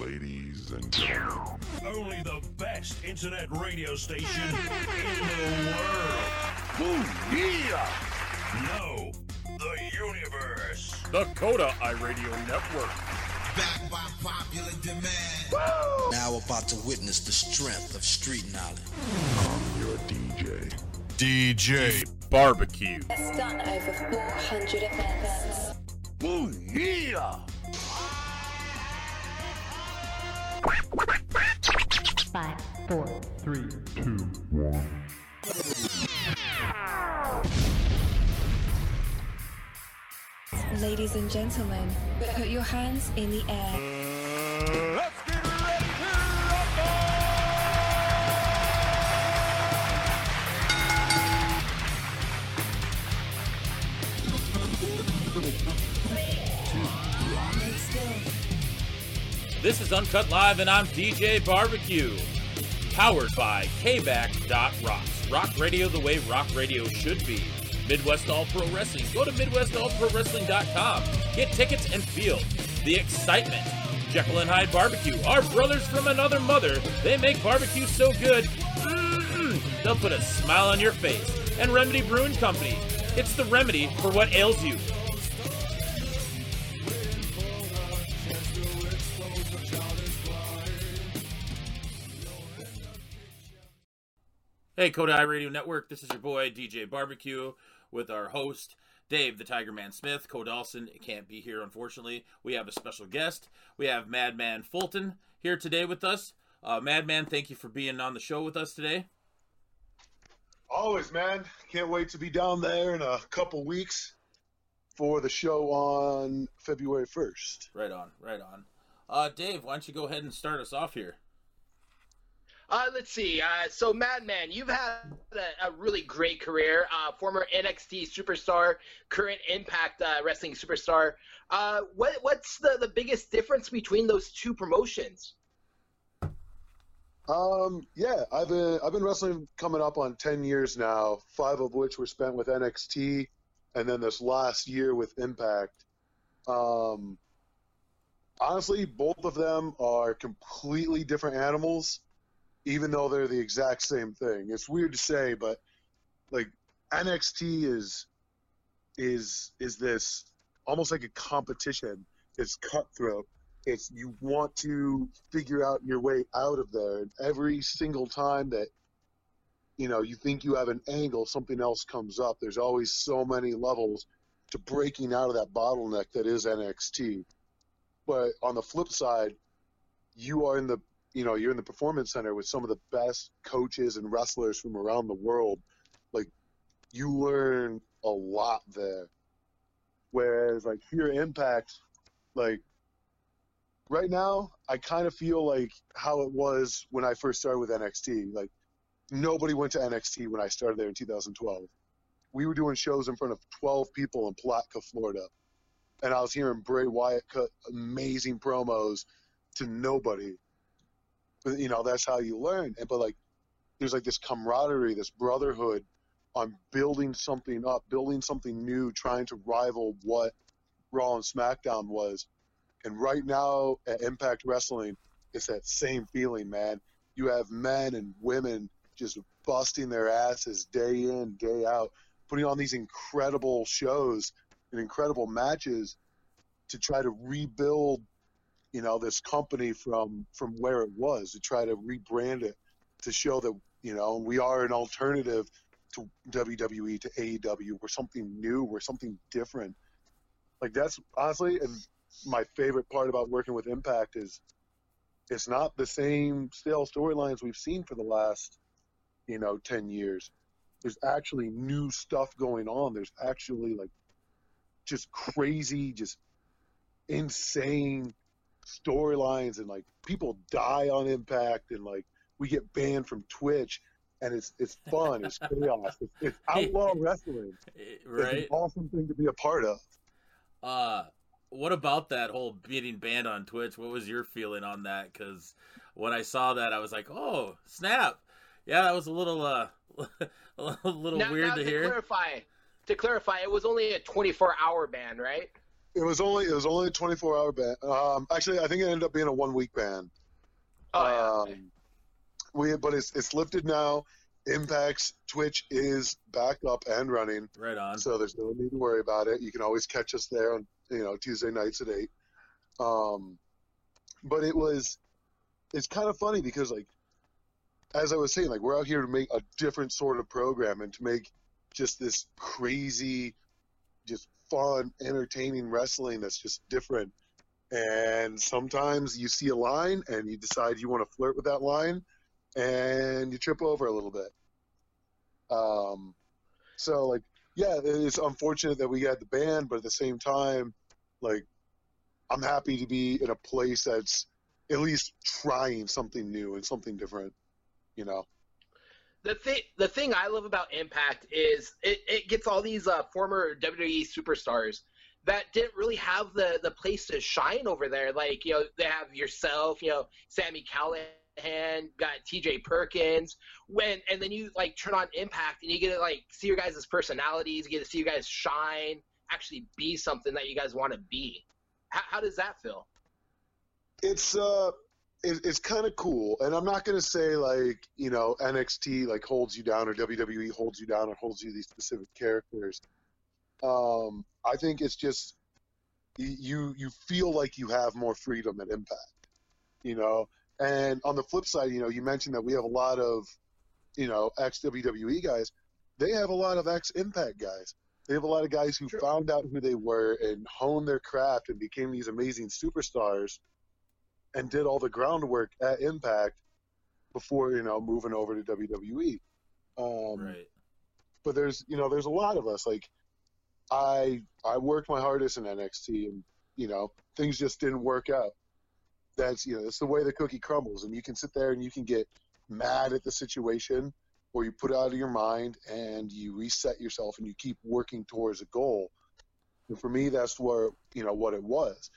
Ladies and gentlemen, Only the best internet radio station in the world. Ooh, yeah! No, the universe. The Coda iRadio Network. Back by popular demand. Now about to witness the strength of street knowledge. I'm your DJ. DJ Barbecue. has done over 400 events. Ooh, yeah! Five, four, Three, two, one. Ladies and gentlemen, put your hands in the air. Let's get ready to This is Uncut Live, and I'm DJ Barbecue. Powered by KBAC.Rocks. Rock radio the way rock radio should be. Midwest All Pro Wrestling. Go to MidwestAllProWrestling.com. Get tickets and feel the excitement. Jekyll and Hyde Barbecue. Our brothers from another mother. They make barbecue so good. Mm-mm, they'll put a smile on your face. And Remedy Brewing Company. It's the remedy for what ails you. Hey, Kodai Radio Network. This is your boy DJ Barbecue with our host Dave the Tiger Man Smith. Kodalson can't be here, unfortunately. We have a special guest. We have Madman Fulton here today with us. Uh, Madman, thank you for being on the show with us today. Always, man. Can't wait to be down there in a couple weeks for the show on February 1st. Right on, right on. Uh, Dave, why don't you go ahead and start us off here? Uh, let's see. Uh, so, Madman, you've had a, a really great career. Uh, former NXT superstar, current Impact uh, Wrestling superstar. Uh, what, what's the, the biggest difference between those two promotions? Um, yeah, I've been I've been wrestling coming up on 10 years now, 5 of which were spent with NXT and then this last year with Impact. Um, honestly, both of them are completely different animals even though they're the exact same thing. It's weird to say, but like NXT is is is this almost like a competition. It's cutthroat. It's you want to figure out your way out of there. And every single time that you know you think you have an angle, something else comes up. There's always so many levels to breaking out of that bottleneck that is NXT. But on the flip side, you are in the you know, you're in the performance center with some of the best coaches and wrestlers from around the world. Like, you learn a lot there. Whereas, like, here Impact, like, right now, I kind of feel like how it was when I first started with NXT. Like, nobody went to NXT when I started there in 2012. We were doing shows in front of 12 people in Palatka, Florida. And I was hearing Bray Wyatt cut amazing promos to nobody but you know that's how you learn. And but like there's like this camaraderie this brotherhood on building something up building something new trying to rival what raw and smackdown was. And right now at impact wrestling it's that same feeling man. You have men and women just busting their asses day in day out putting on these incredible shows and incredible matches to try to rebuild you know this company from from where it was to try to rebrand it to show that you know we are an alternative to WWE to AEW we're something new. We're something different. Like that's honestly and my favorite part about working with Impact is it's not the same stale storylines we've seen for the last you know 10 years. There's actually new stuff going on. There's actually like just crazy just insane storylines and like people die on impact and like we get banned from twitch and it's it's fun it's chaos it's, it's outlaw wrestling it's Right? an awesome thing to be a part of Uh, what about that whole being banned on Twitch? What was your feeling on that? Because when I saw that, I was like, "Oh, snap!" Yeah, that was a little uh, a little Now- weird now to to hear. clarify, to clarify, it was only a 24 hour ban, right? It was only it was only a 24 hour ban. Um, actually, I think it ended up being a one week ban. Oh, yeah. okay. Um, we but it's it's lifted now. Impact's Twitch is back up and running, Right on. so there's no need to worry about it. You can always catch us there on you know Tuesday nights at eight. Um, but it was it's kind of funny because like as I was saying, like we're out here to make a different sort of program and to make just this crazy, just fun, entertaining wrestling that's just different. And sometimes you see a line and you decide you want to flirt with that line and you trip over a little bit. Um, so like, yeah, it's unfortunate that we got the ban, but at the same time, like, I'm happy to be in a place that's at least trying something new and something different. You know, the thing the thing I love about Impact is it, it gets all these uh, former WWE superstars that didn't really have the the place to shine over there. Like you know they have yourself, you know Sami Callihan, got T.J. Perkins. When and then you like turn on Impact and you get to like see your guys' personalities, you get to see you guys shine, actually be something that you guys want to be. How, how does that feel? it's uh, it, it's kind of cool, and I'm not gonna say like you know NXT like holds you down or WWE holds you down or holds you these specific characters. Um, I think it's just you you feel like you have more freedom at Impact, you know. And on the flip side, you know, you mentioned that we have a lot of, you know, ex WWE guys. They have a lot of ex Impact guys. They have a lot of guys who found out who they were and honed their craft and became these amazing superstars and did all the groundwork at Impact before, you know, moving over to WWE. Um, right. but there's you know there's a lot of us like i i worked my hardest in nxt and you know things just didn't work out that's you know it's the way the cookie crumbles and you can sit there and you can get mad at the situation or you put it out of your mind and you reset yourself and you keep working towards a goal and for me that's where you know what it was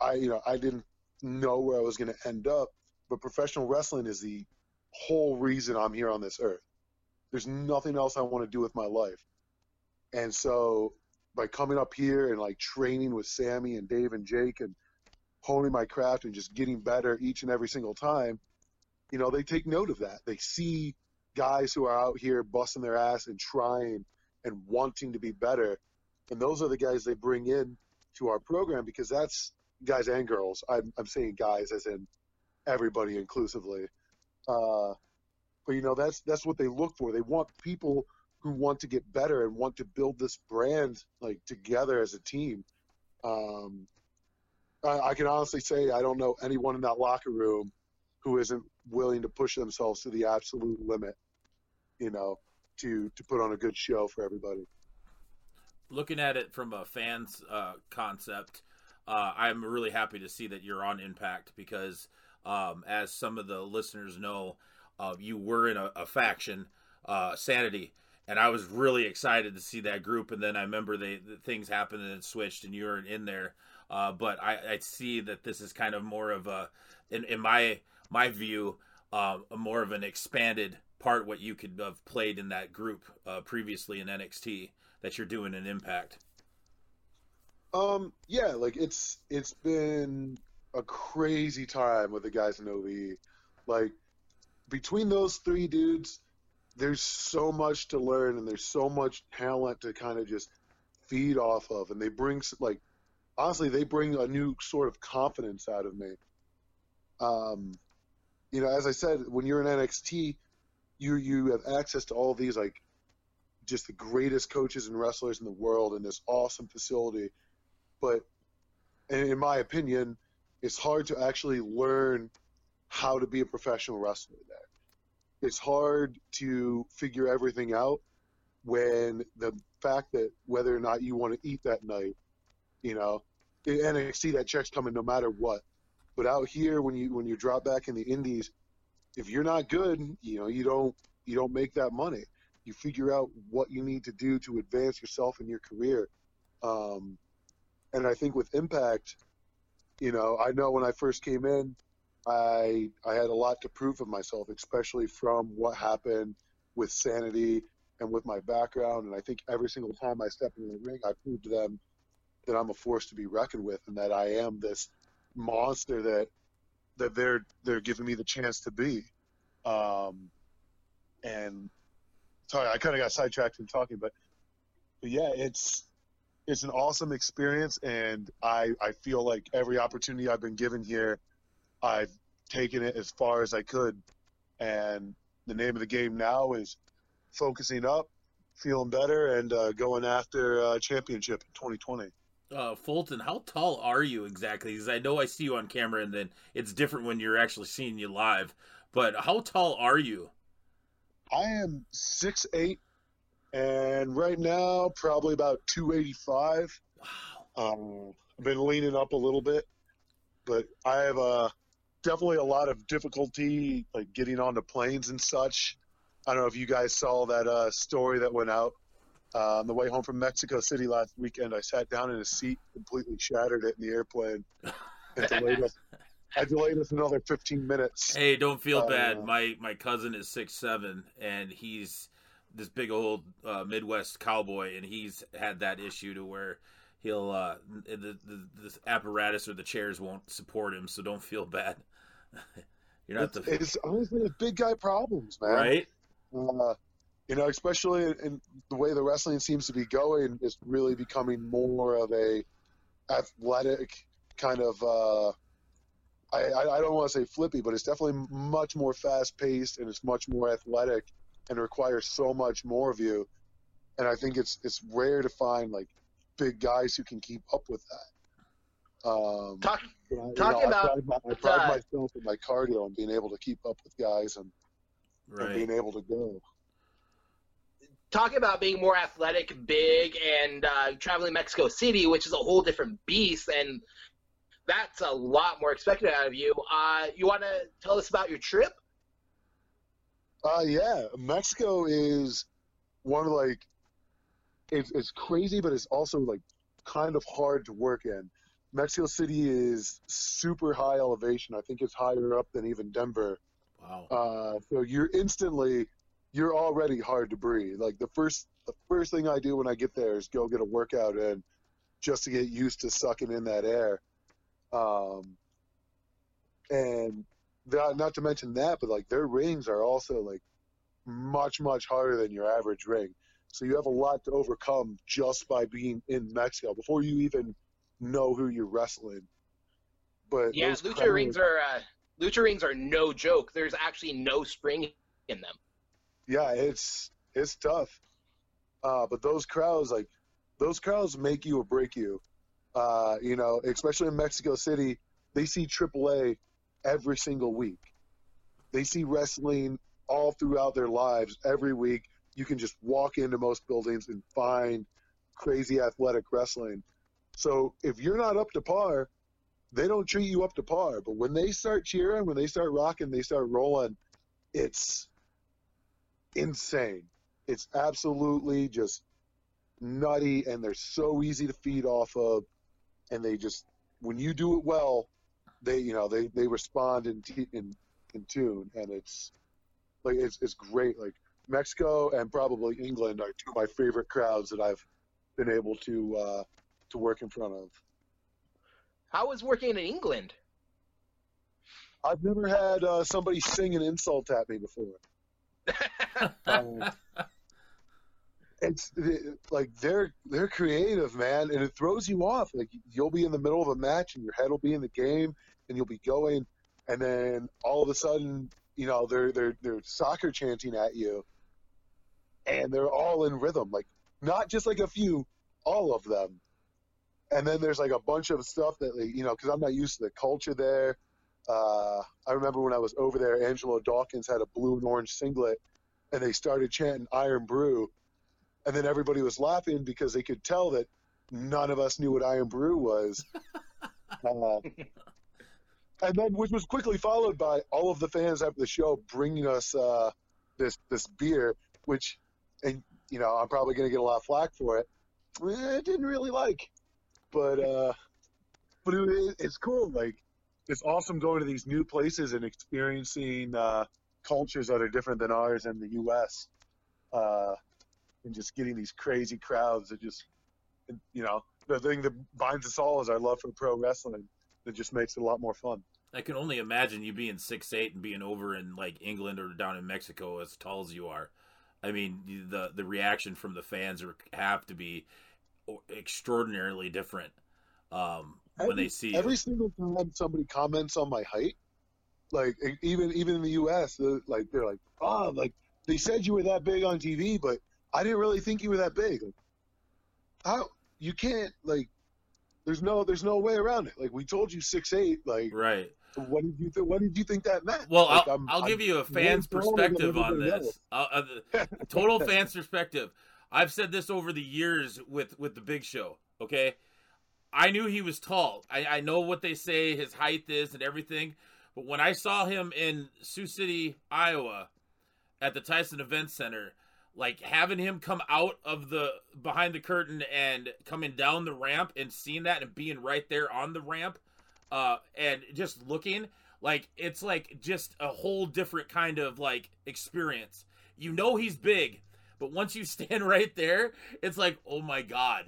i you know i didn't know where i was going to end up but professional wrestling is the whole reason i'm here on this earth there's nothing else I want to do with my life. And so by coming up here and like training with Sammy and Dave and Jake and honing my craft and just getting better each and every single time, you know, they take note of that. They see guys who are out here busting their ass and trying and wanting to be better. And those are the guys they bring in to our program because that's guys and girls. I'm, I'm saying guys as in everybody inclusively. Uh, but you know that's that's what they look for. They want people who want to get better and want to build this brand like together as a team. Um, I, I can honestly say I don't know anyone in that locker room who isn't willing to push themselves to the absolute limit. You know, to to put on a good show for everybody. looking at it from a fan's uh, concept, uh, I'm really happy to see that you're on Impact because, um, as some of the listeners know, uh, you were in a, a faction, uh, Sanity, and I was really excited to see that group. And then I remember they the things happened and it switched, and you weren't in there. Uh, but I, I see that this is kind of more of a, in, in my my view, uh, more of an expanded part what you could have played in that group uh, previously in NXT that you're doing in Impact. Um, yeah, like it's it's been a crazy time with the guys in OVE. Like between those three dudes, there's so much to learn and there's so much talent to kind of just feed off of, and they bring like honestly they bring a new sort of confidence out of me. Um, you know, as I said, when you're in NXT, you you have access to all these like just the greatest coaches and wrestlers in the world in this awesome facility but in my opinion, it's hard to actually learn how to be a professional wrestler there. It's hard to figure everything out when the fact that whether or not you want to eat that night, you know, in NXT that check's coming no matter what. But out here, when you when you drop back in the Indies, if you're not good, you know, you don't you don't make that money. You figure out what you need to do to advance yourself in your career. Um, and I think with Impact, you know, I know when I first came in, I I had a lot to prove of myself, especially from what happened with Sanity and with my background. And I think every single time I step into the ring, I proved to them that I'm a force to be reckoned with, and that I am this monster that that they're they're giving me the chance to be. Um, and sorry, I kind of got sidetracked in talking, but but yeah, it's it's an awesome experience, and I I feel like every opportunity I've been given here, I've taken it as far as I could, and the name of the game now is focusing up, feeling better, and uh, going after uh, championship in 2020. Uh, Fulton, how tall are you exactly? Because I know I see you on camera, and then it's different when you're actually seeing you live. But how tall are you? I am six eight, and right now probably about 285. Wow. Um, I've been leaning up a little bit, but I have uh, definitely a lot of difficulty like getting onto planes and such. I don't know if you guys saw that uh, story that went out uh, on the way home from Mexico City last weekend. I sat down in a seat, completely shattered it in the airplane, and delayed us. I delayed us another 15 minutes. Hey, don't feel Uh, bad. My my cousin is six seven, and he's this big old uh, Midwest cowboy, and he's had that issue to where he'll uh, the, the the apparatus or the chairs won't support him. So don't feel bad. You're not It's, the it's honestly big guy problems, man. right. Uh, you know, especially in the way the wrestling seems to be going, is really becoming more of a athletic kind of. Uh, I I don't want to say flippy, but it's definitely much more fast paced and it's much more athletic and requires so much more of you. And I think it's it's rare to find like big guys who can keep up with that. Um, Talk, you know, talking I about, pride, my, I pride uh, myself in my cardio and being able to keep up with guys and, and being able to go. talking about being more athletic, big, and uh, traveling Mexico City, which is a whole different beast, and that's a lot more expected out of you. Uh, you want to tell us about your trip? Uh, yeah, Mexico is one of like it's it's crazy, but it's also like kind of hard to work in. Mexico City is super high elevation. I think it's higher up than even Denver. Wow. Uh, so you're instantly you're already hard to breathe. Like the first the first thing I do when I get there is go get a workout in, just to get used to sucking in that air. Um, and not to mention that, but like their rings are also like much much harder than your average ring. So you have a lot to overcome just by being in Mexico before you even know who you're wrestling. But Yeah, lucha rings are uh, lucha rings are no joke. There's actually no spring in them. yeah, it's it's tough. Uh, but those crowds, like those crowds, make you or break you. Uh, you know, especially in Mexico City, they see AAA every single week. They see wrestling all throughout their lives every week. You can just walk into most buildings and find crazy athletic wrestling. So if you're not up to par, they don't treat you up to par. But when they start cheering, when they start rocking, they start rolling, it's insane. It's absolutely just nutty, and they're so easy to feed off of. And they just, when you do it well, they, you know, they they respond in t- in in tune, and it's like it's it's great. Like Mexico and probably England are two of my favorite crowds that I've been able to uh, to work in front of. How was working in England? I've never had uh, somebody sing an insult at me before. Um, it's it, like they're they're creative, man, and it throws you off. Like you'll be in the middle of a match and your head will be in the game, and you'll be going, and then all of a sudden, you know, they're they're they're soccer chanting at you, and they're all in rhythm, like not just like a few, all of them. And then there's like a bunch of stuff that like, you know, because I'm not used to the culture there. Uh, I remember when I was over there, Angelo Dawkins had a blue and orange singlet, and they started chanting Irn-Bru, and then everybody was laughing because they could tell that none of us knew what Irn-Bru was. uh, and then, which was quickly followed by all of the fans after the show bringing us uh, this this beer, which, and you know, I'm probably going to get a lot of flack for it. I didn't really like, but uh, but it, it's cool. Like it's awesome going to these new places and experiencing uh, cultures that are different than ours in the U.S. Uh, and just getting these crazy crowds that just, you know, the thing that binds us all is our love for pro wrestling. It just makes it a lot more fun. I can only imagine you being six eight and being over in like England or down in Mexico as tall as you are. I mean, the the reaction from the fans are, have to be extraordinarily different um, when every, they see every you. single time somebody comments on my height, like even even in the U.S., they're like they're like, oh, like they said you were that big on TV, but I didn't really think you were that big. Like, how you can't like? There's no there's no way around it. Like we told you six eight. Like Right. what did you th- what did you think that meant? Well, Like, I'll, I'm- I'll I'm give you a fan's perspective on this. Uh, uh, total fan's perspective. I've said this over the years with with the Big Show. Okay, I knew he was tall. I, I know what they say his height is and everything. But when I saw him in Sioux City, Iowa, at the Tyson Event Center, like having him come out of the behind the curtain and coming down the ramp and seeing that and being right there on the ramp, uh, and just looking like it's like just a whole different kind of like experience. You know he's big, but once you stand right there, it's like, oh my god,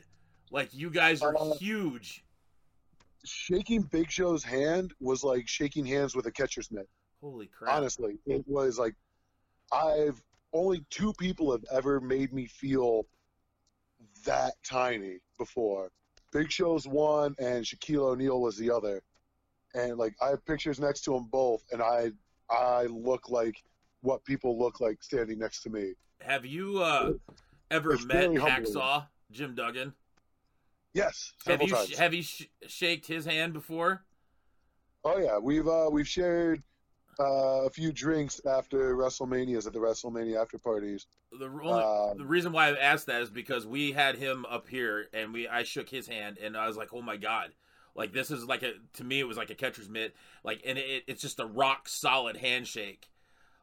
like you guys are Uh, huge. shaking Big Show's hand was like shaking hands with a catcher's mitt. Holy crap! Honestly, it was like I've only two people have ever made me feel that tiny before. Big Show's one, and Shaquille O'Neal was the other. And like I have pictures next to them both, and I I look like what people look like standing next to me. Have you uh, ever It's met. Hacksaw Jim Duggan? Yes, Have you times. have you sh- shaked his hand before? Oh yeah, we've uh, we've shared uh, a few drinks after WrestleManias at the WrestleMania after parties. The only, Um, the reason why I asked that is because we had him up here and we I shook his hand and I was like, oh my god, like this is like a to me it was like a catcher's mitt, like and it, it's just a rock solid handshake,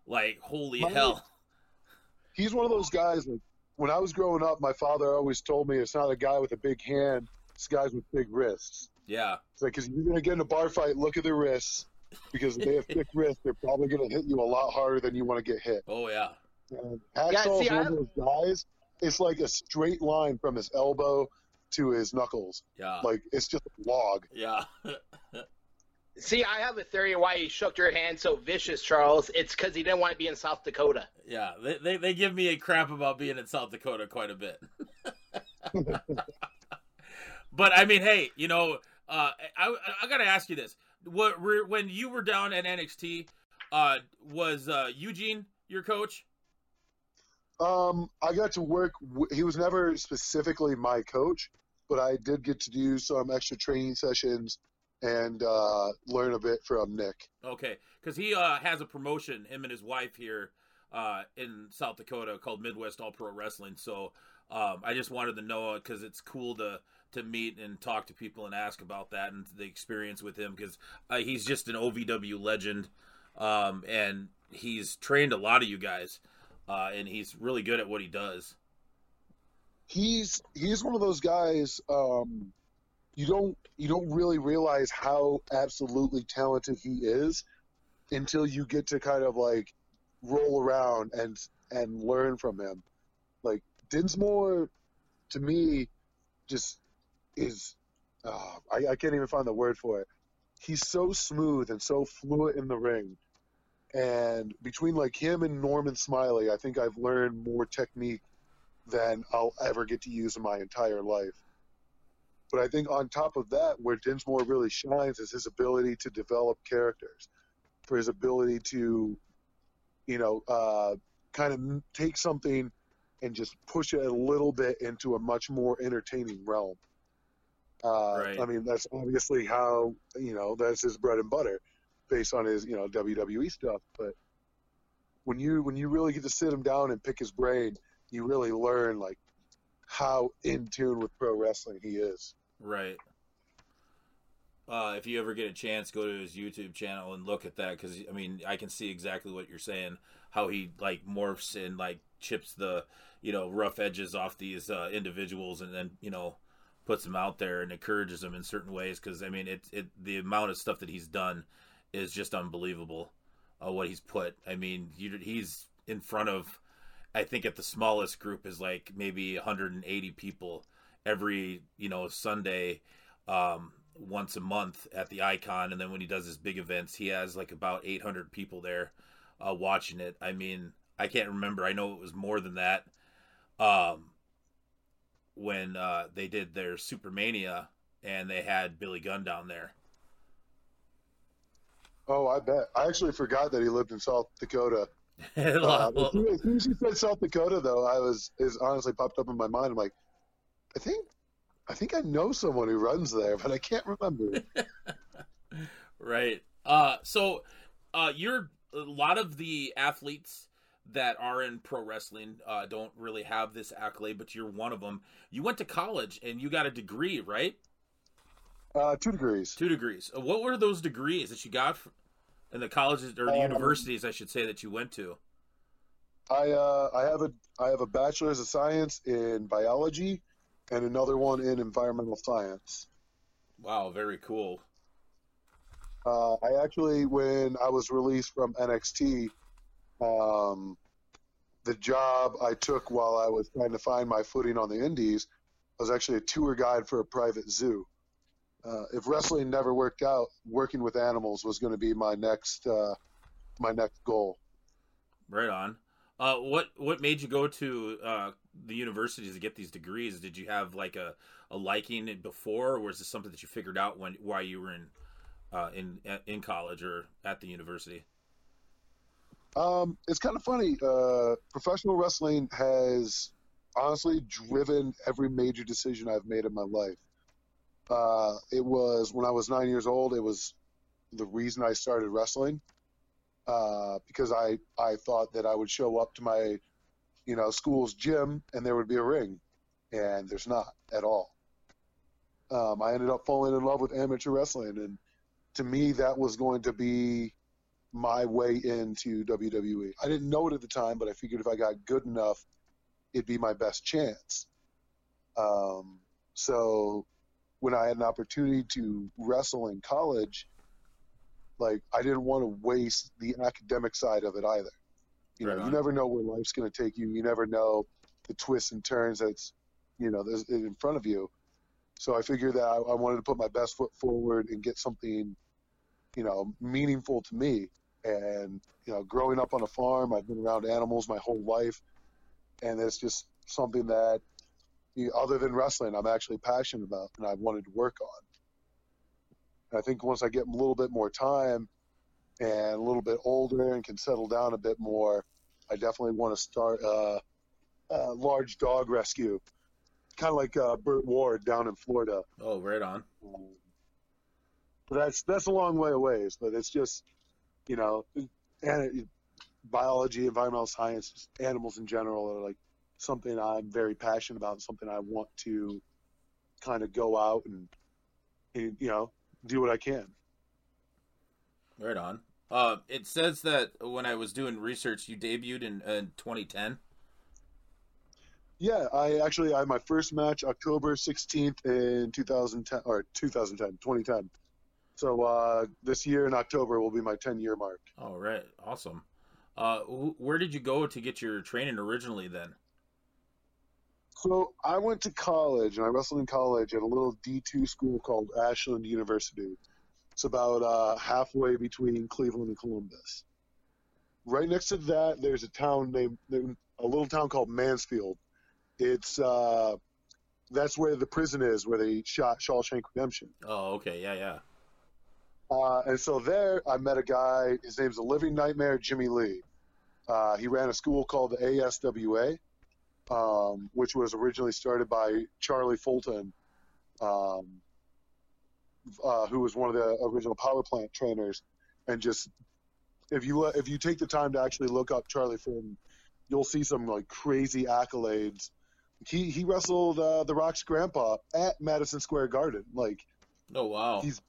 like holy My- hell, He's one of those guys. Like when I was growing up, my father always told me it's not a guy with a big hand; it's guys with big wrists. yeah, It's like because you're gonna get in a bar fight, look at their wrists because if they have thick wrists, they're probably gonna hit you a lot harder than you want to get hit. oh yeah, And Yeah, Hacksaw's see, one of those guys. It's like a straight line from his elbow to his knuckles. yeah, Like it's just a log. yeah, See, I have a theory why he shook your hand so vicious, Charles. It's because he didn't want to be in South Dakota. yeah. They, they they give me a crap about being in South Dakota quite a bit. but I mean, hey, you know, uh, I I gotta ask you this: what were- when you were down at NXT, uh, was uh, Eugene your coach? Um, I got to work. W- he was never specifically my coach, but I did get to do some extra training sessions and uh, learn a bit from Nick. Okay, because he uh, has a promotion, him and his wife here uh, in South Dakota called Midwest All Pro Wrestling. So um, I just wanted to know because it's cool to to meet and talk to people and ask about that and the experience with him because uh, he's just an OVW legend um, and he's trained a lot of you guys uh, and he's really good at what he does. He's he's one of those guys. Um, you don't you don't really realize how absolutely talented he is until you get to kind of like roll around and and learn from him. Like Dinsmore, to me, just is uh, I, I can't even find the word for it. He's so smooth and so fluent in the ring. And between like him and Norman Smiley, I think I've learned more technique than I'll ever get to use in my entire life. But I think on top of that, where Dinsmore really shines is his ability to develop characters, for his ability to, you know, uh, kind of take something and just push it a little bit into a much more entertaining realm. Uh, Right. I mean, that's obviously how you know that's his bread and butter, based on his you know WWE stuff. But when you when you really get to sit him down and pick his brain, you really learn like how in tune with pro wrestling he is. Right. Uh, if you ever get a chance, go to his YouTube channel and look at that because I mean I can see exactly what you're saying. How he like morphs and like chips the you know rough edges off these uh, individuals and then you know puts him out there and encourages him in certain ways. Because I mean it it the amount of stuff that he's done is just unbelievable. Uh, what he's put. I mean you, he's in front of I think at the smallest group is like maybe 180 people every you know Sunday, um, once a month at the Icon, and then when he does his big events, he has like about 800 people there uh, watching it. I mean, I can't remember. I know it was more than that. Um, when uh, they did their Supermania and they had Billy Gunn down there. Oh, I bet. I actually forgot that he lived in South Dakota. Uh, as soon as soon as you said South Dakota, though, I was is honestly popped up in my mind. I'm like, I think, I think I know someone who runs there, but I can't remember. right. Uh, so, uh, you're a lot of the athletes that are in pro wrestling uh, don't really have this accolade, but you're one of them. You went to college and you got a degree, right? Uh, two degrees. Two degrees. Uh, What were those degrees that you got in the colleges or the Um, universities, I should say, that you went to? I uh, I have a I have a bachelor's of science in biology, and another one in environmental science. Wow, very cool. Uh, I actually, when I was released from NXT, um, the job I took while I was trying to find my footing on the Indies was actually a tour guide for a private zoo. Uh, if wrestling never worked out, working with animals was going to be my next uh, my next goal. Right on. Uh, what what made you go to uh, the universities to get these degrees? Did you have like a, a liking before, or was this something that you figured out when while you were in uh, in in college or at the university? Um, it's kind of funny. Uh, professional wrestling has honestly driven every major decision I've made in my life. Uh, it was when I was nine years old. It was the reason I started wrestling uh, because I I thought that I would show up to my you know school's gym and there would be a ring, and there's not at all. Um, I ended up falling in love with amateur wrestling, and to me that was going to be my way into WWE. I didn't know it at the time, but I figured if I got good enough, it'd be my best chance. Um, so when I had an opportunity to wrestle in college, like I didn't want to waste the academic side of it either. You know, Right you never know where life's going to take you. You never know the twists and turns that's, you know, there's in front of you. So I figured that I, I wanted to put my best foot forward and get something, you know, meaningful to me. And you know, growing up on a farm, I've been around animals my whole life, and it's just something that, you know, other than wrestling, I'm actually passionate about and I wanted to work on. And I think once I get a little bit more time and a little bit older and can settle down a bit more, I definitely want to start a, a large dog rescue, kind of like uh, Burt Ward down in Florida. Oh, right on. Um, but that's that's a long way away. But it's just, you know, and biology, environmental science, animals in general are like something I'm very passionate about, and something I want to kind of go out and, and you know do what I can. Right on. Uh, it says that when I was doing research, you debuted in, in 2010. Yeah, I actually I had my first match October 16th in 2010 or 2010, 2010. So uh, this year in October will be my 10 year mark. All right. Awesome. Uh, wh- where did you go to get your training originally then? So I went to college and I wrestled in college at a little D2 school called Ashland University. It's about uh, halfway between Cleveland and Columbus. Right next to that, there's a town named a little town called Mansfield. It's uh, that's where the prison is, where they shot Shawshank Redemption. Oh, okay. Yeah, yeah. Uh, and so there, I met a guy. His name's a Living Nightmare, Jimmy Lee. Uh, he ran a school called the ASWA, um, which was originally started by Charlie Fulton, um, uh, who was one of the original power plant trainers. And just if you if you take the time to actually look up Charlie Fulton, you'll see some like crazy accolades. He he wrestled uh, the Rock's grandpa at Madison Square Garden, like Oh, wow. He's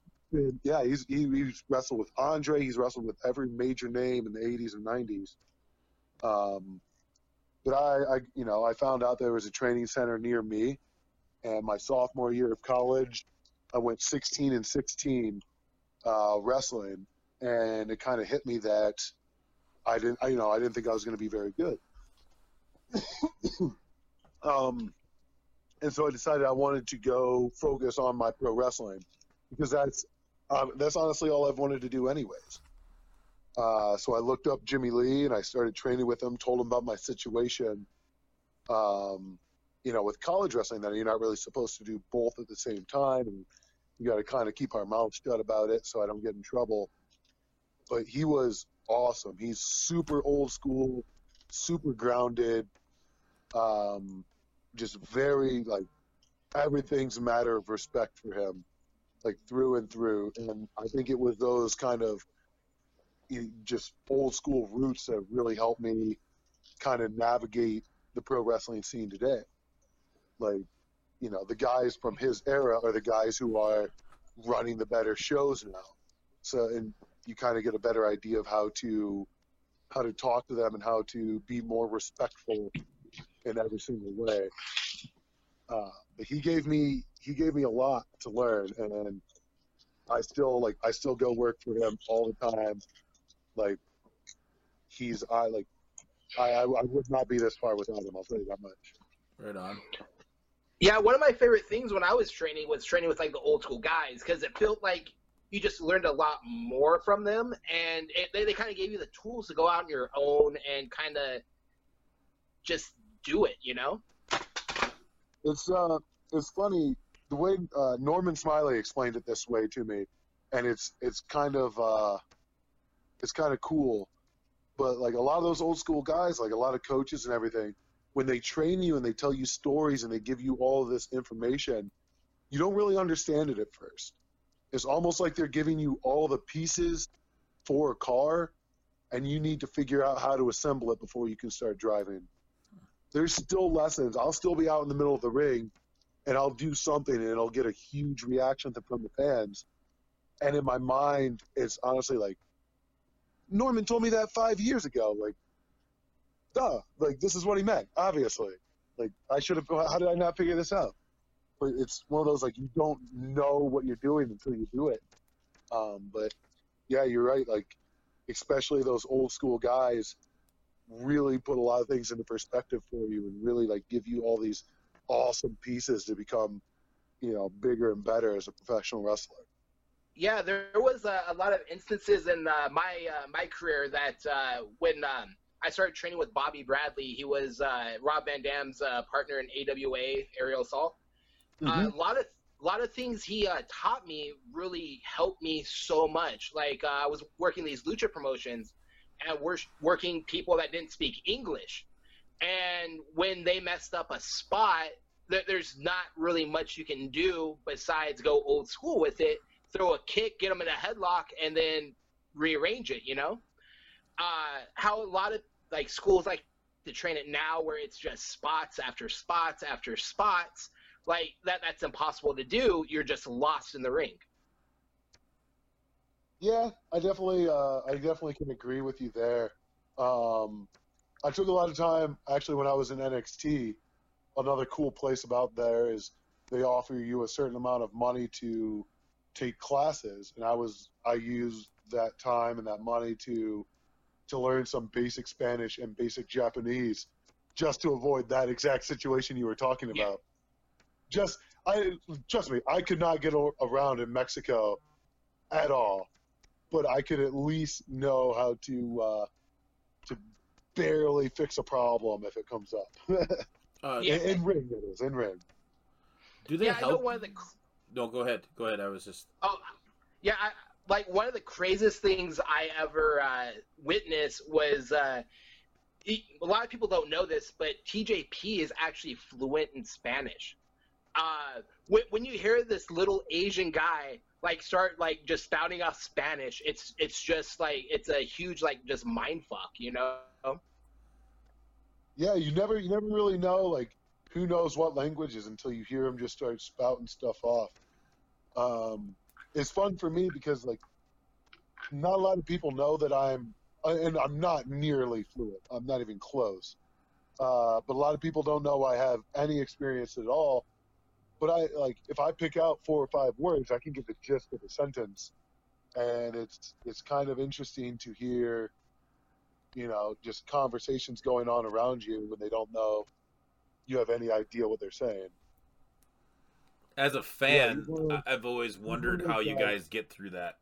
yeah, he's he, he's wrestled with Andre. He's wrestled with every major name in the 80s and 90s. Um, but I, I, you know, I found out there was a training center near me, and my sophomore year of college, I went 16 and 16 uh, wrestling, and it kind of hit me that I didn't, I, you know, I didn't think I was going to be very good. um, and so I decided I wanted to go focus on my pro wrestling because that's um, that's honestly all I've wanted to do anyways. Uh, so I looked up Jimmy Lee and I started training with him. Told him about my situation. Um, you know, with college wrestling, that you're not really supposed to do both at the same time, and you got to kind of keep our mouths shut about it so I don't get in trouble. But he was awesome. He's super old school, super grounded, um, just very like everything's a matter of respect for him, like through and through. And I think it was those kind of just old school roots that really helped me kind of navigate the pro wrestling scene today. Like, you know, the guys from his era are the guys who are running the better shows now. So, and you kind of get a better idea of how to how to talk to them and how to be more respectful in every single way. Uh, but he gave me he gave me a lot to learn, and I still like I still go work for him all the time. Like he's I like I I, I would not be this far without him. I'll tell you that much. Right on. Yeah, one of my favorite things when I was training was training with like the old school guys because it felt like you just learned a lot more from them, and it, they, they kind of gave you the tools to go out on your own and kind of just do it, you know? It's uh, it's funny the way uh, Norman Smiley explained it this way to me, and it's it's kind of uh, it's kind of cool. But like a lot of those old school guys, like a lot of coaches and everything, when they train you and they tell you stories and they give you all this information, you don't really understand it at first. It's almost like they're giving you all the pieces for a car, and you need to figure out how to assemble it before you can start driving there's still lessons. I'll still be out in the middle of the ring and I'll do something and it'll get a huge reaction from the fans. And in my mind, it's honestly like, Norman told me that five years ago. Like, duh. Like, this is what he meant, obviously. Like, I should have, how did I not figure this out? But it's one of those, like, you don't know what you're doing until you do it. Um, but yeah, you're right. Like, especially those old school guys really put a lot of things into perspective for you and really like give you all these awesome pieces to become you know bigger and better as a professional wrestler Yeah, there was a, a lot of instances in uh, my uh, my career that uh, when um, I started training with Bobby Bradley, he was uh, Rob Van Dam's uh, partner in AWA Aerial Assault. Uh, a lot of a lot of things he uh, taught me really helped me so much. Like uh, I was working these lucha promotions and we're working people that didn't speak English, and when they messed up a spot, there, there's not really much you can do besides go old school with it, throw a kick, get them in a headlock, and then rearrange it. You know, uh, how a lot of like schools like to train it now, where it's just spots after spots after spots. Like that, that's impossible to do. You're just lost in the ring. yeah i definitely uh, i definitely can agree with you there um, i took a lot of time actually when i was in nxt another cool place about there is they offer you a certain amount of money to take classes. And i was i used that time and that money to to learn some basic spanish and basic japanese just to avoid that exact situation you were talking Yeah. about. Just i trust me i could not get around in mexico at all. But i could at least know how to uh to barely fix a problem if it comes up Uh, Yeah. in, in ring it is in ring Do they yeah, I know one of the cr- No, go ahead. Go ahead. I was just. Oh, yeah. I, like one of the craziest things I ever uh, witnessed was uh, he- a lot of people don't know this, but TJP is actually fluent in Spanish. Uh, when, when you hear this little Asian guy like start like just spouting off Spanish, it's it's just like it's a huge like just mind fuck, you know? Yeah you never you never really know like who knows what languages until you hear them just start spouting stuff off. Um it's fun for me because like not a lot of people know that i'm and i'm not nearly fluent. I'm not even close. Uh but a lot of people don't know i have any experience at all. But i like if i pick out four or five words i can get the gist of a sentence. And it's it's kind of interesting to hear you know, just conversations going on around you when they don't know you have any idea what they're saying. as a fan, Yeah, you I- I've always wondered know how you guys get through that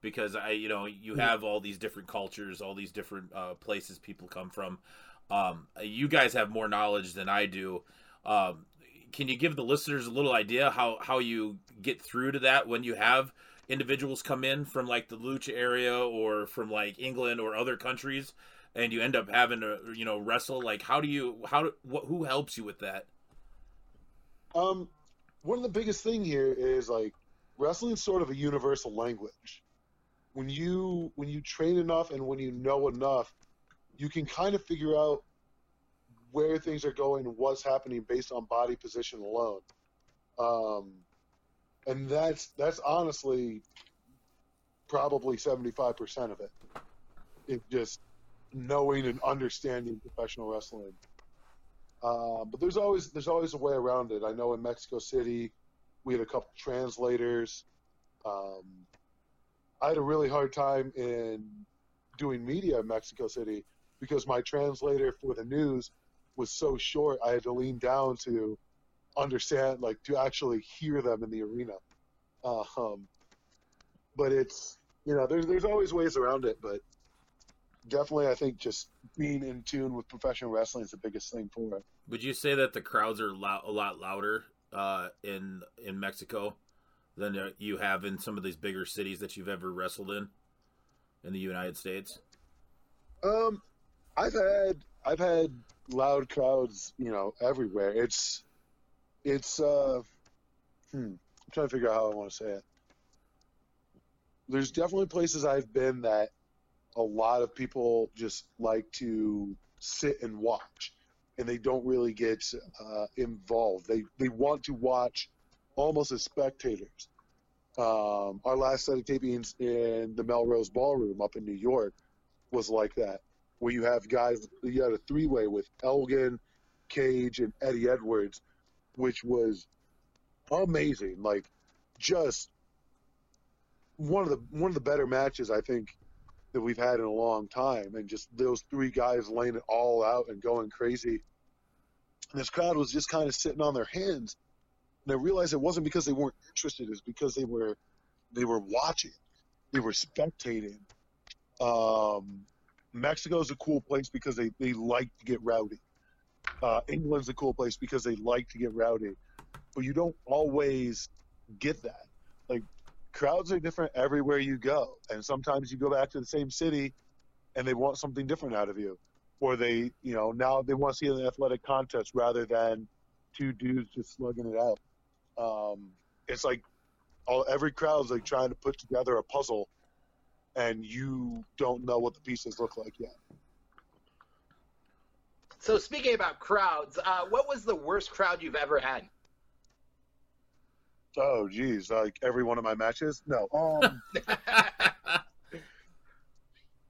because I, you know, you have all these different cultures, all these different uh, places people come from. Um, you guys have more knowledge than I do. Um, can you give the listeners a little idea how how you get through to that when you have individuals come in from like the lucha area or from like England or other countries, and you end up having to you know wrestle? Like, how do you how do, what, who helps you with that? Um, one of the biggest thing here is like wrestling's sort of a universal language. When you when you train enough and when you know enough, you can kind of figure out where things are going what's happening based on body position alone. Um, and that's that's honestly probably seventy five percent of it. It just knowing and understanding professional wrestling. Uh, but there's always there's always a way around it. I know in Mexico City, we had a couple translators. Um, I had a really hard time in doing media in Mexico City because my translator for the news was so short. I had to lean down to understand, like, to actually hear them in the arena. Uh, um, but it's you know there's there's always ways around it, but definitely I think just being in tune with professional wrestling is the biggest thing for it. Would you say that the crowds are lou- a lot louder uh, in in Mexico than uh, you have in some of these bigger cities that you've ever wrestled in in the United States? Um, I've had I've had loud crowds, you know, everywhere. It's it's uh, hmm, I'm trying to figure out how I want to say it. There's definitely places I've been that a lot of people just like to sit and watch, and they don't really get uh, involved. They they want to watch almost as spectators. Um, our last set of tapings in the Melrose Ballroom up in New York was like that, where you have guys, you had a three way with Elgin, Cage, and Eddie Edwards, which was amazing. Like, just one of the one of the better matches I think that we've had in a long time, and just those three guys laying it all out and going crazy. And this crowd was just kind of sitting on their hands, and I realized it wasn't because they weren't interested; it's because they were they were watching, they were spectating. Um, Mexico's a cool place because they, they like to get rowdy. Uh, England's a cool place because they like to get rowdy. But you don't always get that. Crowds are different everywhere you go. And sometimes you go back to the same city and they want something different out of you. Or they, you know, now they want to see an athletic contest rather than two dudes just slugging it out. Um, it's like all, every crowd's like trying to put together a puzzle and you don't know what the pieces look like yet. So speaking about crowds, uh, what was the worst crowd you've ever had? Oh, geez, like every one of my matches? No. Um,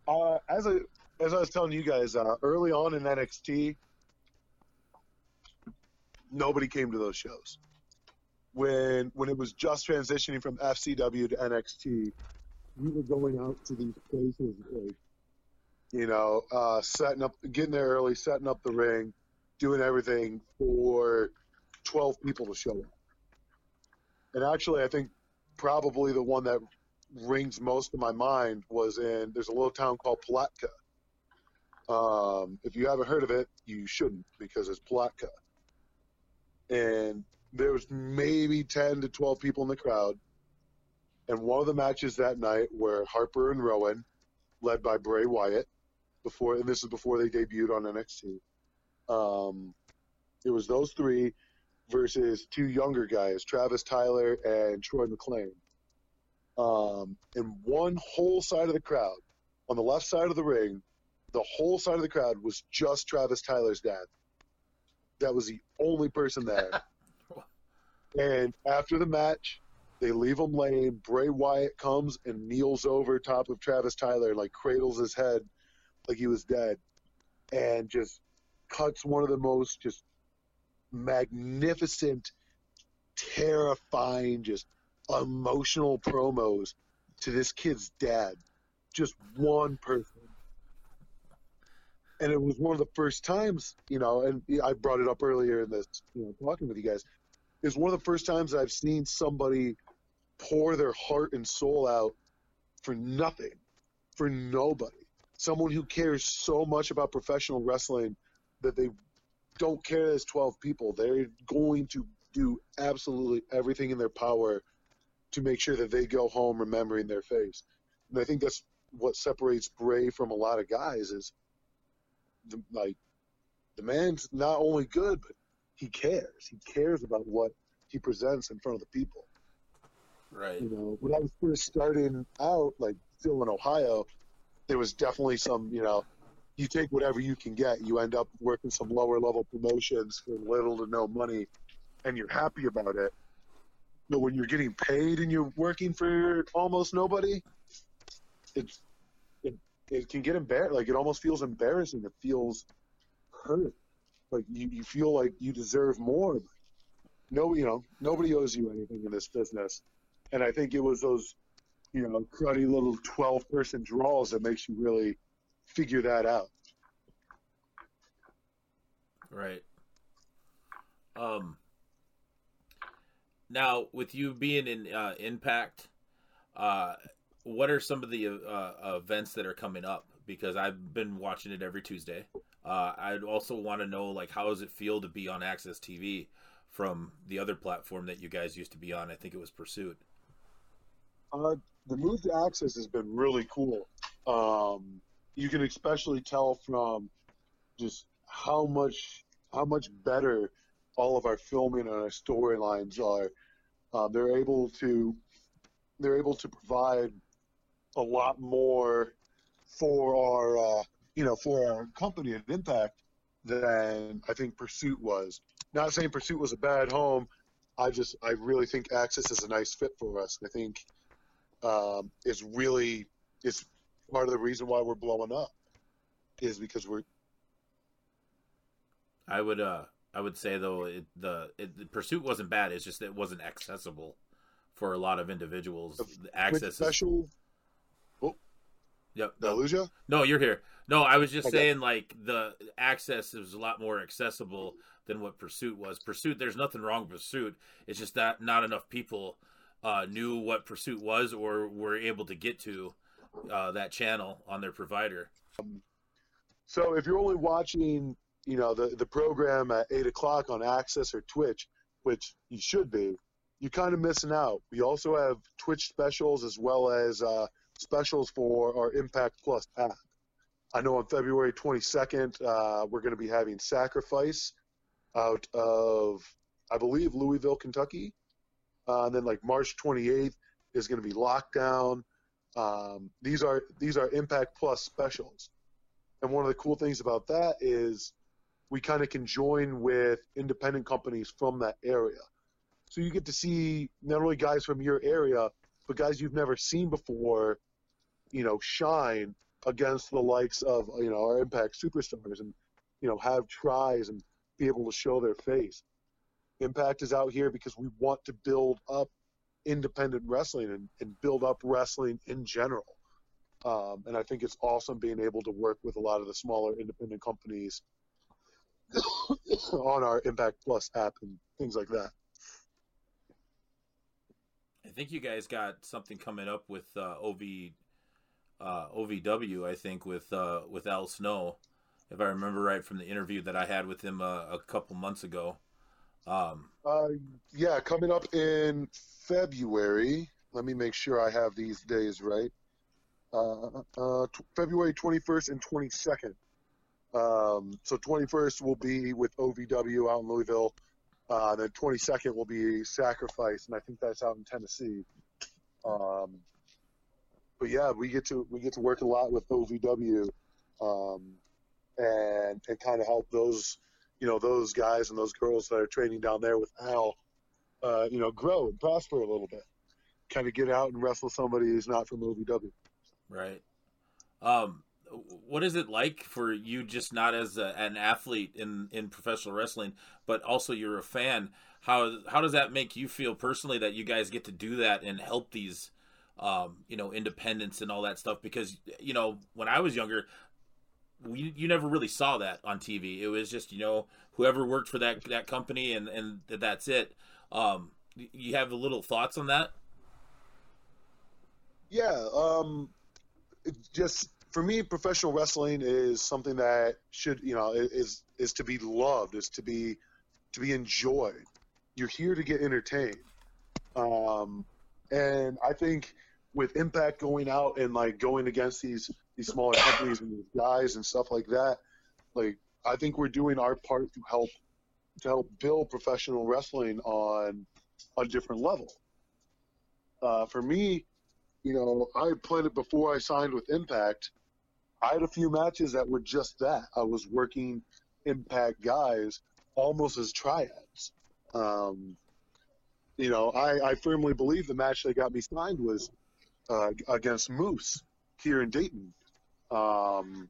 uh, as I as I was telling you guys, uh, early on in NXT, nobody came to those shows. When when it was just transitioning from FCW to NXT, we were going out to these places, like, you know, uh, setting up, getting there early, setting up the ring, doing everything for twelve people to show up. And actually, I think probably the one that rings most in my mind was in there's a little town called Palatka. Um, if you haven't heard of it, you shouldn't because it's Palatka. And there was maybe 10 to 12 people in the crowd. And one of the matches that night were Harper and Rowan, led by Bray Wyatt, before, and this is before they debuted on NXT. Um, it was those three versus two younger guys, Travis Tyler and Troy McLean. Um, and one whole side of the crowd, on the left side of the ring, the whole side of the crowd was just Travis Tyler's dad. That was the only person there. and after the match, they leave him laying. Bray Wyatt comes and kneels over top of Travis Tyler, and, like cradles his head like he was dead, and just cuts one of the most just magnificent, terrifying, just emotional promos to this kid's dad. Just one person. And it was one of the first times, you know, and I brought it up earlier in this, you know, talking with you guys. It's one of the first times I've seen somebody pour their heart and soul out for nothing, for nobody. Someone who cares so much about professional wrestling that they don't care as 12 people. They're going to do absolutely everything in their power to make sure that they go home remembering their face. And I think that's what separates Bray from a lot of guys is the, like the man's not only good, but he cares. He cares about what he presents in front of the people. Right. You know, when I was first starting out, like still in Ohio, there was definitely some, you know, you take whatever you can get. You end up working some lower level promotions for little to no money, and you're happy about it. But when you're getting paid and you're working for almost nobody, it's it, it can get embarrassed. Like it almost feels embarrassing. It feels hurt. Like you, you feel like you deserve more. No, you know, nobody owes you anything in this business. And I think it was those, you know, cruddy little twelve person draws that makes you really figure that out. Right. Um. Now, with you being in uh, Impact, uh, what are some of the uh, events that are coming up? Because I've been watching it every Tuesday. Uh, I'd also want to know, like, how does it feel to be on AXS TV from the other platform that you guys used to be on? I think it was Pursuit. Uh, the move to AXS has been really cool. Um, you can especially tell from just how much how much better all of our filming and our storylines are. Uh, they're able to they're able to provide a lot more for our uh, you know for our company at Impact than I think Pursuit was. Not saying Pursuit was a bad home. I just I really think AXS is a nice fit for us. I think um, it's really it's part of the reason why we're blowing up is because we're I would uh I would say though it, the it, the pursuit wasn't bad. It's just it wasn't accessible for a lot of individuals. The access is, special. Oh, yep. lose you? No, you're here. No, I was just Okay. saying like the access is a lot more accessible than what Pursuit was. Pursuit, there's nothing wrong with Pursuit. It's just that not enough people uh, knew what Pursuit was or were able to get to uh, that channel on their provider. So if you're only watching, you know, the the program at eight o'clock on AXS or Twitch, which you should be, you're kind of missing out. We also have Twitch specials as well as uh, specials for our Impact Plus app. I know on February 22nd uh, we're going to be having Sacrifice out of, I believe, Louisville, Kentucky. Uh, and then like March 28th is going to be Lockdown. Um, these are these are Impact Plus specials. And one of the cool things about that is we kind of can join with independent companies from that area. So you get to see not only guys from your area, but guys you've never seen before, you know, shine against the likes of, you know, our Impact superstars and, you know, have tries and be able to show their face. Impact is out here because we want to build up independent wrestling and, and build up wrestling in general. Um, and I think it's awesome being able to work with a lot of the smaller independent companies on our Impact Plus app and things like that. I think you guys got something coming up with uh, OV uh, OVW. I think with uh, with Al Snow, if I remember right from the interview that I had with him uh, a couple months ago. Um, Uh, yeah, coming up in February. Let me make sure I have these days right. Uh, uh, t- February 21st and 22nd. Um, so 21st will be with OVW out in Louisville. Uh, then 22nd will be Sacrifice, and I think that's out in Tennessee. Um, but yeah, we get to we get to work a lot with OVW, um, and and kind of help those you know those guys and those girls that are training down there with Al, uh, you know, grow and prosper a little bit. Kind of get out and wrestle somebody who's not from OVW. right. Um, what is it like for you just not as a, an athlete in in professional wrestling, but also you're a fan? How how does that make you feel personally that you guys get to do that and help these, um, you know, independents and all that stuff? Because you know, when I was younger, we you never really saw that on TV. It was just you know whoever worked for that that company and and that's it. Um, you have a little thoughts on that? Yeah, um, just for me, professional wrestling is something that should, you know, is is to be loved, is to be to be enjoyed. You're here to get entertained, um, and I think with Impact going out and like going against these these smaller companies and these guys and stuff like that, like I think we're doing our part to help to help build professional wrestling on a different level. Uh, for me, you know, I played it before I signed with Impact. I had a few matches that were just that. I was working Impact guys almost as triads. Um, you know, I, I firmly believe the match that got me signed was uh, against Moose here in Dayton. Um,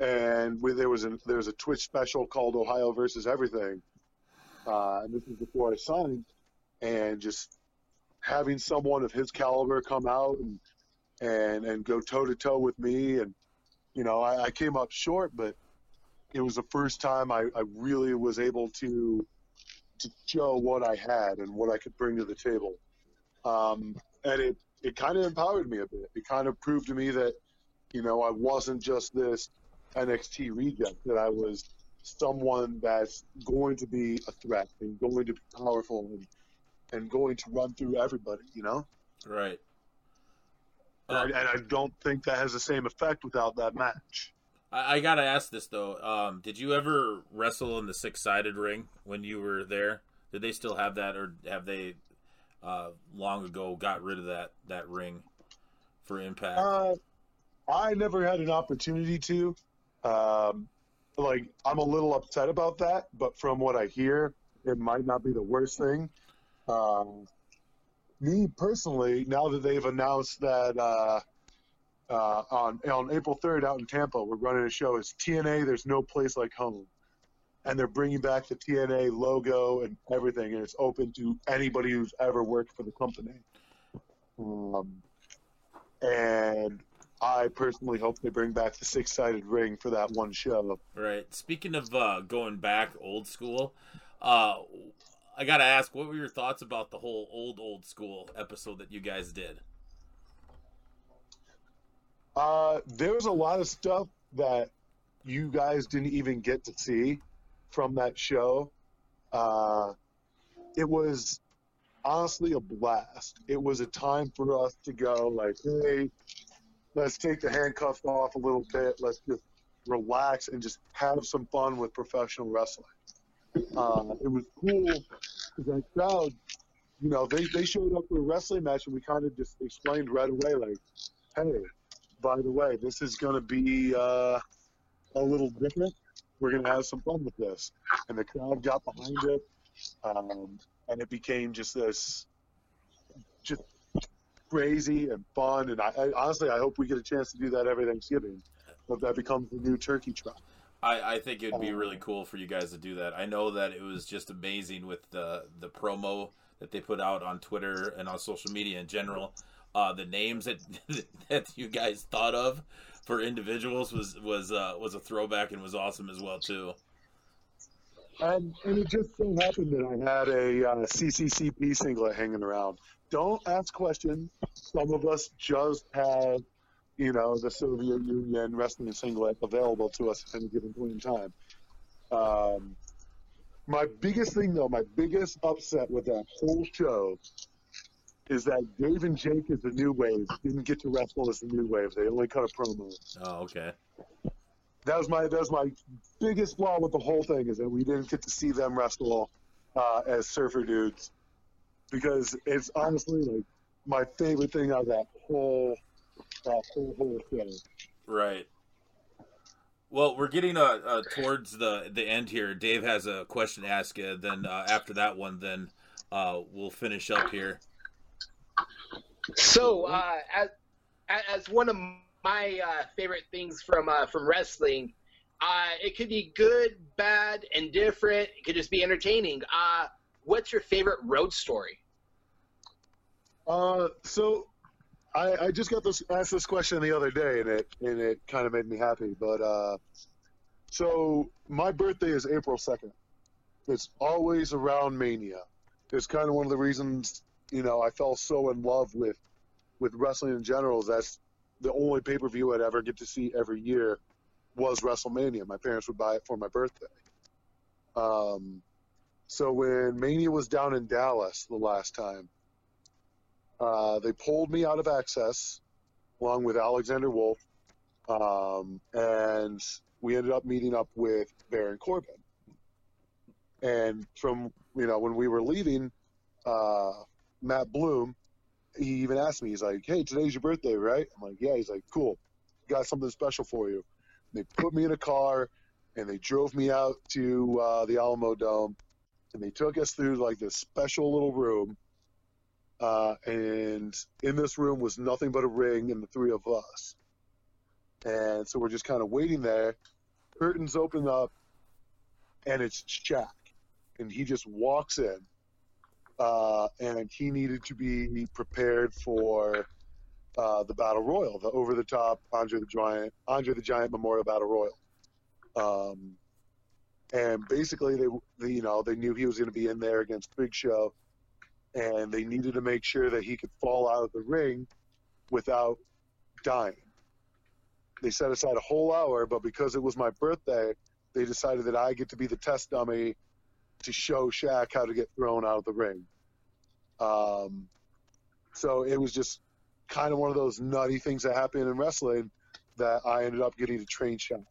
and we, there was a there was a Twitch special called Ohio versus Everything, uh, and this is before I signed, and just having someone of his caliber come out and and and go toe to toe with me, and you know I, I came up short, but it was the first time I, I really was able to to show what I had and what I could bring to the table, um, and it it kind of empowered me a bit. It kind of proved to me that you know I wasn't just this NXT reject, that I was someone that's going to be a threat and going to be powerful and, and going to run through everybody, you know? Right. And, I, and I don't think that has the same effect without that match. I, I gotta ask this though. Um, did you ever wrestle in the six sided ring when you were there? Did they still have that, or have they uh, long ago got rid of that that ring for Impact? Uh, I never had an opportunity to. Um, like, I'm a little upset about that, but from what I hear, it might not be the worst thing. Um, me personally, now that they've announced that uh, uh, on on April 3rd out in Tampa, we're running a show. It's TNA. There's no place like home, and they're bringing back the TNA logo and everything, and it's open to anybody who's ever worked for the company. Um, and I personally hope they bring back the six-sided ring for that one show. Right. Speaking of uh, going back old school, uh, I gotta ask, what were your thoughts about the whole old old school episode that you guys did? Uh, there was a lot of stuff that you guys didn't even get to see from that show. Uh, it was honestly a blast. It was a time for us to go like, hey, let's take the handcuffs off a little bit. Let's just relax and just have some fun with professional wrestling. Uh, it was cool because that crowd, you know, they, they showed up for a wrestling match and we kind of just explained right away, like, hey, by the way, this is going to be uh, a little different. We're going to have some fun with this. And the crowd got behind it. Um, and it became just this, just crazy and fun. And I, I honestly, I hope we get a chance to do that every Thanksgiving. Hope that becomes the new turkey trot. I, I think it would be really cool for you guys to do that. I know that it was just amazing with the the promo that they put out on Twitter and on social media in general. Uh, the names that that you guys thought of for individuals was was uh, was a throwback and was awesome as well too. And, and it just so happened that I had a uh, CCCP singlet hanging around. Don't ask questions. Some of us just have, you know, the Soviet Union wrestling singlet available to us at any given point in time. Um, my biggest thing, though, my biggest upset with that whole show is that Dave and Jake as the New Wave didn't get to wrestle as the New Wave. They only cut a promo. Oh, okay. That was my that was my biggest flaw with the whole thing is that we didn't get to see them wrestle uh, as surfer dudes because it's honestly like my favorite thing out of that whole that whole whole show. Right. Well, we're getting uh, uh, towards the the end here. Dave has a question to ask you. Then uh, after that one, then uh, we'll finish up here. So, uh, as, as one of my uh, favorite things from uh, from wrestling, uh, it could be good, bad, and different. It could just be entertaining. Uh, what's your favorite road story? Uh, so I, I just got this asked this question the other day, and it and it kind of made me happy. But uh, so my birthday is April second. It's always around Mania. it's kind of one of the reasons you know I fell so in love with with wrestling in general. That's the only pay per view I'd ever get to see every year was WrestleMania. My parents would buy it for my birthday. Um, so when Mania was down in Dallas the last time, uh, they pulled me out of Access along with Alexander Wolfe, um, and we ended up meeting up with Baron Corbin. And from you know when we were leaving, uh, Matt Bloom, he even asked me, he's like, "Hey, today's your birthday, right?" I'm like, "Yeah." He's like, "Cool, got something special for you." And they put me in a car, and they drove me out to uh, the Alamodome, and they took us through like this special little room. Uh, and in this room was nothing but a ring and the three of us. And so we're just kind of waiting there. Curtains open up, and it's Shaq. and he just walks in, uh, and he needed to be prepared for uh, the battle royal, the over-the-top Andre the Giant, Andre the Giant Memorial Battle Royal. Um, and basically, they, they, you know, they knew he was going to be in there against Big Show, and they needed to make sure that he could fall out of the ring without dying. They set aside a whole hour, but because it was my birthday, they decided that I get to be the test dummy to show Shaq how to get thrown out of the ring. Um, so it was just kind of one of those nutty things that happen in wrestling that I ended up getting to train Shaq.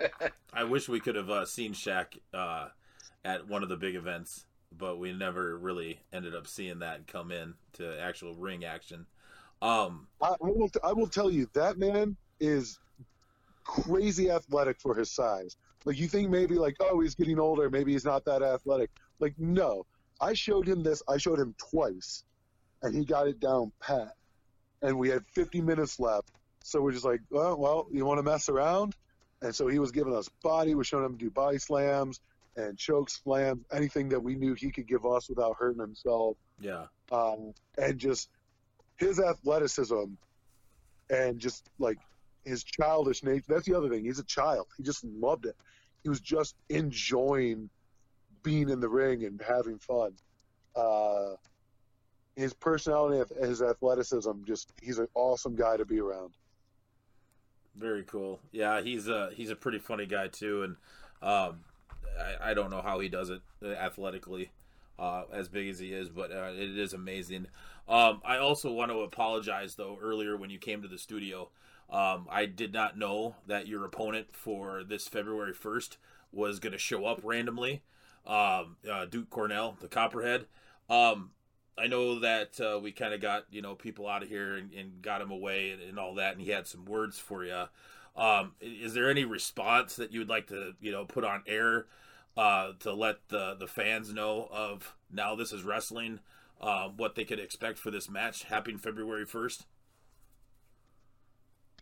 I wish we could have uh, seen Shaq uh, at one of the big events, but we never really ended up seeing that come in to actual ring action. Um, I, I will. I will tell you that man is crazy athletic for his size. Like you think maybe like oh he's getting older, maybe he's not that athletic. Like no, I showed him this. I showed him twice, and he got it down pat. And we had 50 minutes left, so we're just like, well, well, you want to mess around? And so he was giving us body. We're showing him do body slams and choke slams, anything that we knew he could give us without hurting himself. yeah, Um, and just his athleticism and just like his childish nature. That's the other thing. He's a child. He just loved it. He was just enjoying being in the ring and having fun. Uh, his personality, his athleticism, just he's an awesome guy to be around. very cool. Yeah, he's a he's a pretty funny guy too, and um, I, I don't know how he does it athletically, uh, as big as he is, but uh, it is amazing. Um, I also want to apologize though. Earlier when you came to the studio, um, I did not know that your opponent for this February first was going to show up randomly. Um, uh, Duke Cornell, the Copperhead. Um, I know that uh, we kind of got you know people out of here and, and got him away and, and all that, and he had some words for you. Um, is there any response that you would like to you know put on air uh, to let the the fans know of now this is wrestling, uh, what they could expect for this match happening February first?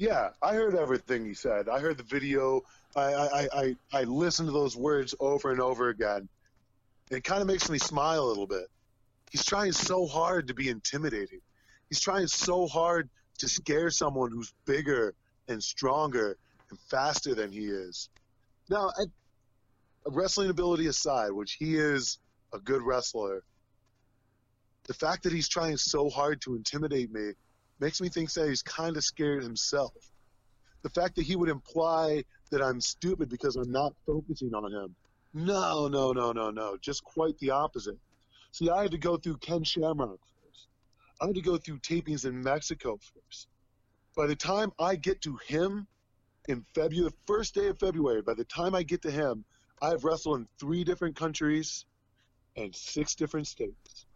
Yeah, I heard everything he said. I heard the video. I I, I, I listened to those words over and over again. It kind of makes me smile a little bit. He's trying so hard to be intimidating. He's trying so hard to scare someone who's bigger and stronger and faster than he is. Now, I, wrestling ability aside, which he is a good wrestler, the fact that he's trying so hard to intimidate me makes me think that he's kind of scared himself. The fact that he would imply that I'm stupid because I'm not focusing on him. No, no, no, no, no. Just quite the opposite. See, I had to go through Ken Shamrock first. I had to go through tapings in Mexico first. By the time I get to him in February, the first day of February, by the time I get to him, I have wrestled in three different countries and six different states.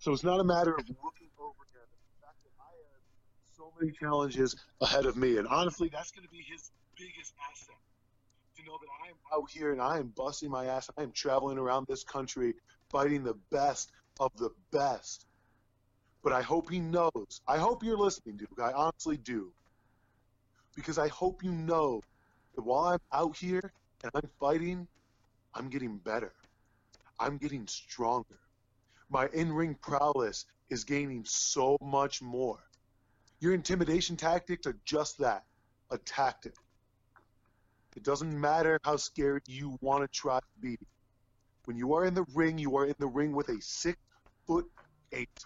So it's not a matter of looking over him. It's the fact that I have so many challenges ahead of me. And honestly, that's going to be his biggest asset. To know that I am out here and I am busting my ass. I am traveling around this country fighting the best of the best. But I hope he knows. I hope you're listening, Duke. I honestly do. Because I hope you know that while I'm out here and I'm fighting, I'm getting better. I'm getting stronger. My in ring prowess is gaining so much more. Your intimidation tactics are just that a tactic. It doesn't matter how scared you want to try to be. When you are in the ring, you are in the ring with a six foot eight,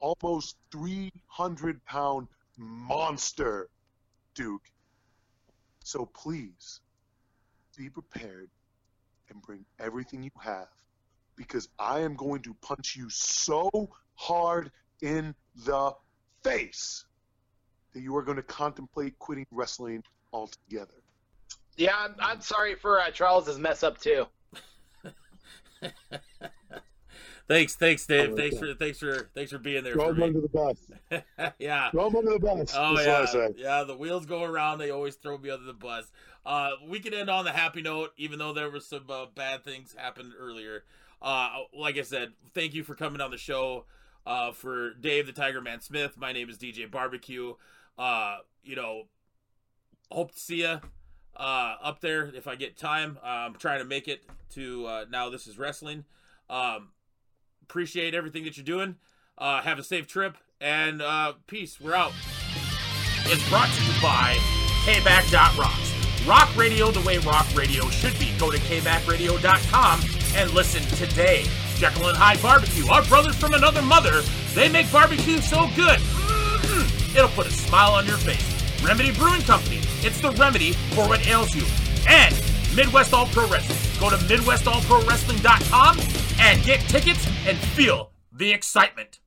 almost 300 pound monster, Duke. So please be prepared and bring everything you have because I am going to punch you so hard in the face that you are going to contemplate quitting wrestling altogether. Yeah, I'm, I'm sorry for uh, Charles's mess up too. Thanks, thanks, Dave. Oh, Thanks okay. for thanks for thanks for being there Throw him under the bus. yeah. Throw him under the bus. Oh yeah, I say. yeah. The wheels go around. They always throw me under the bus. Uh, we can end on the happy note, even though there were some uh, bad things happened earlier. Uh, like I said, thank you for coming on the show. Uh, for Dave the Tiger Man Smith, my name is DJ Barbecue. Uh, you know, hope to see you uh, up there if I get time. I'm trying to make it to uh, now. This is wrestling. Um, appreciate everything that you're doing. Uh, have a safe trip and uh, peace. We're out. It's brought to you by KBack.rocks. Rock radio the way rock radio should be. Go to kbackradio.com and listen today. Jekyll and Hyde Barbecue, our brothers from another mother, they make barbecue so good. Mm, it'll put a smile on your face. Remedy Brewing Company, it's the remedy for what ails you. And Midwest All Pro Wrestling. Go to MidwestAllProWrestling.com and get tickets and feel the excitement.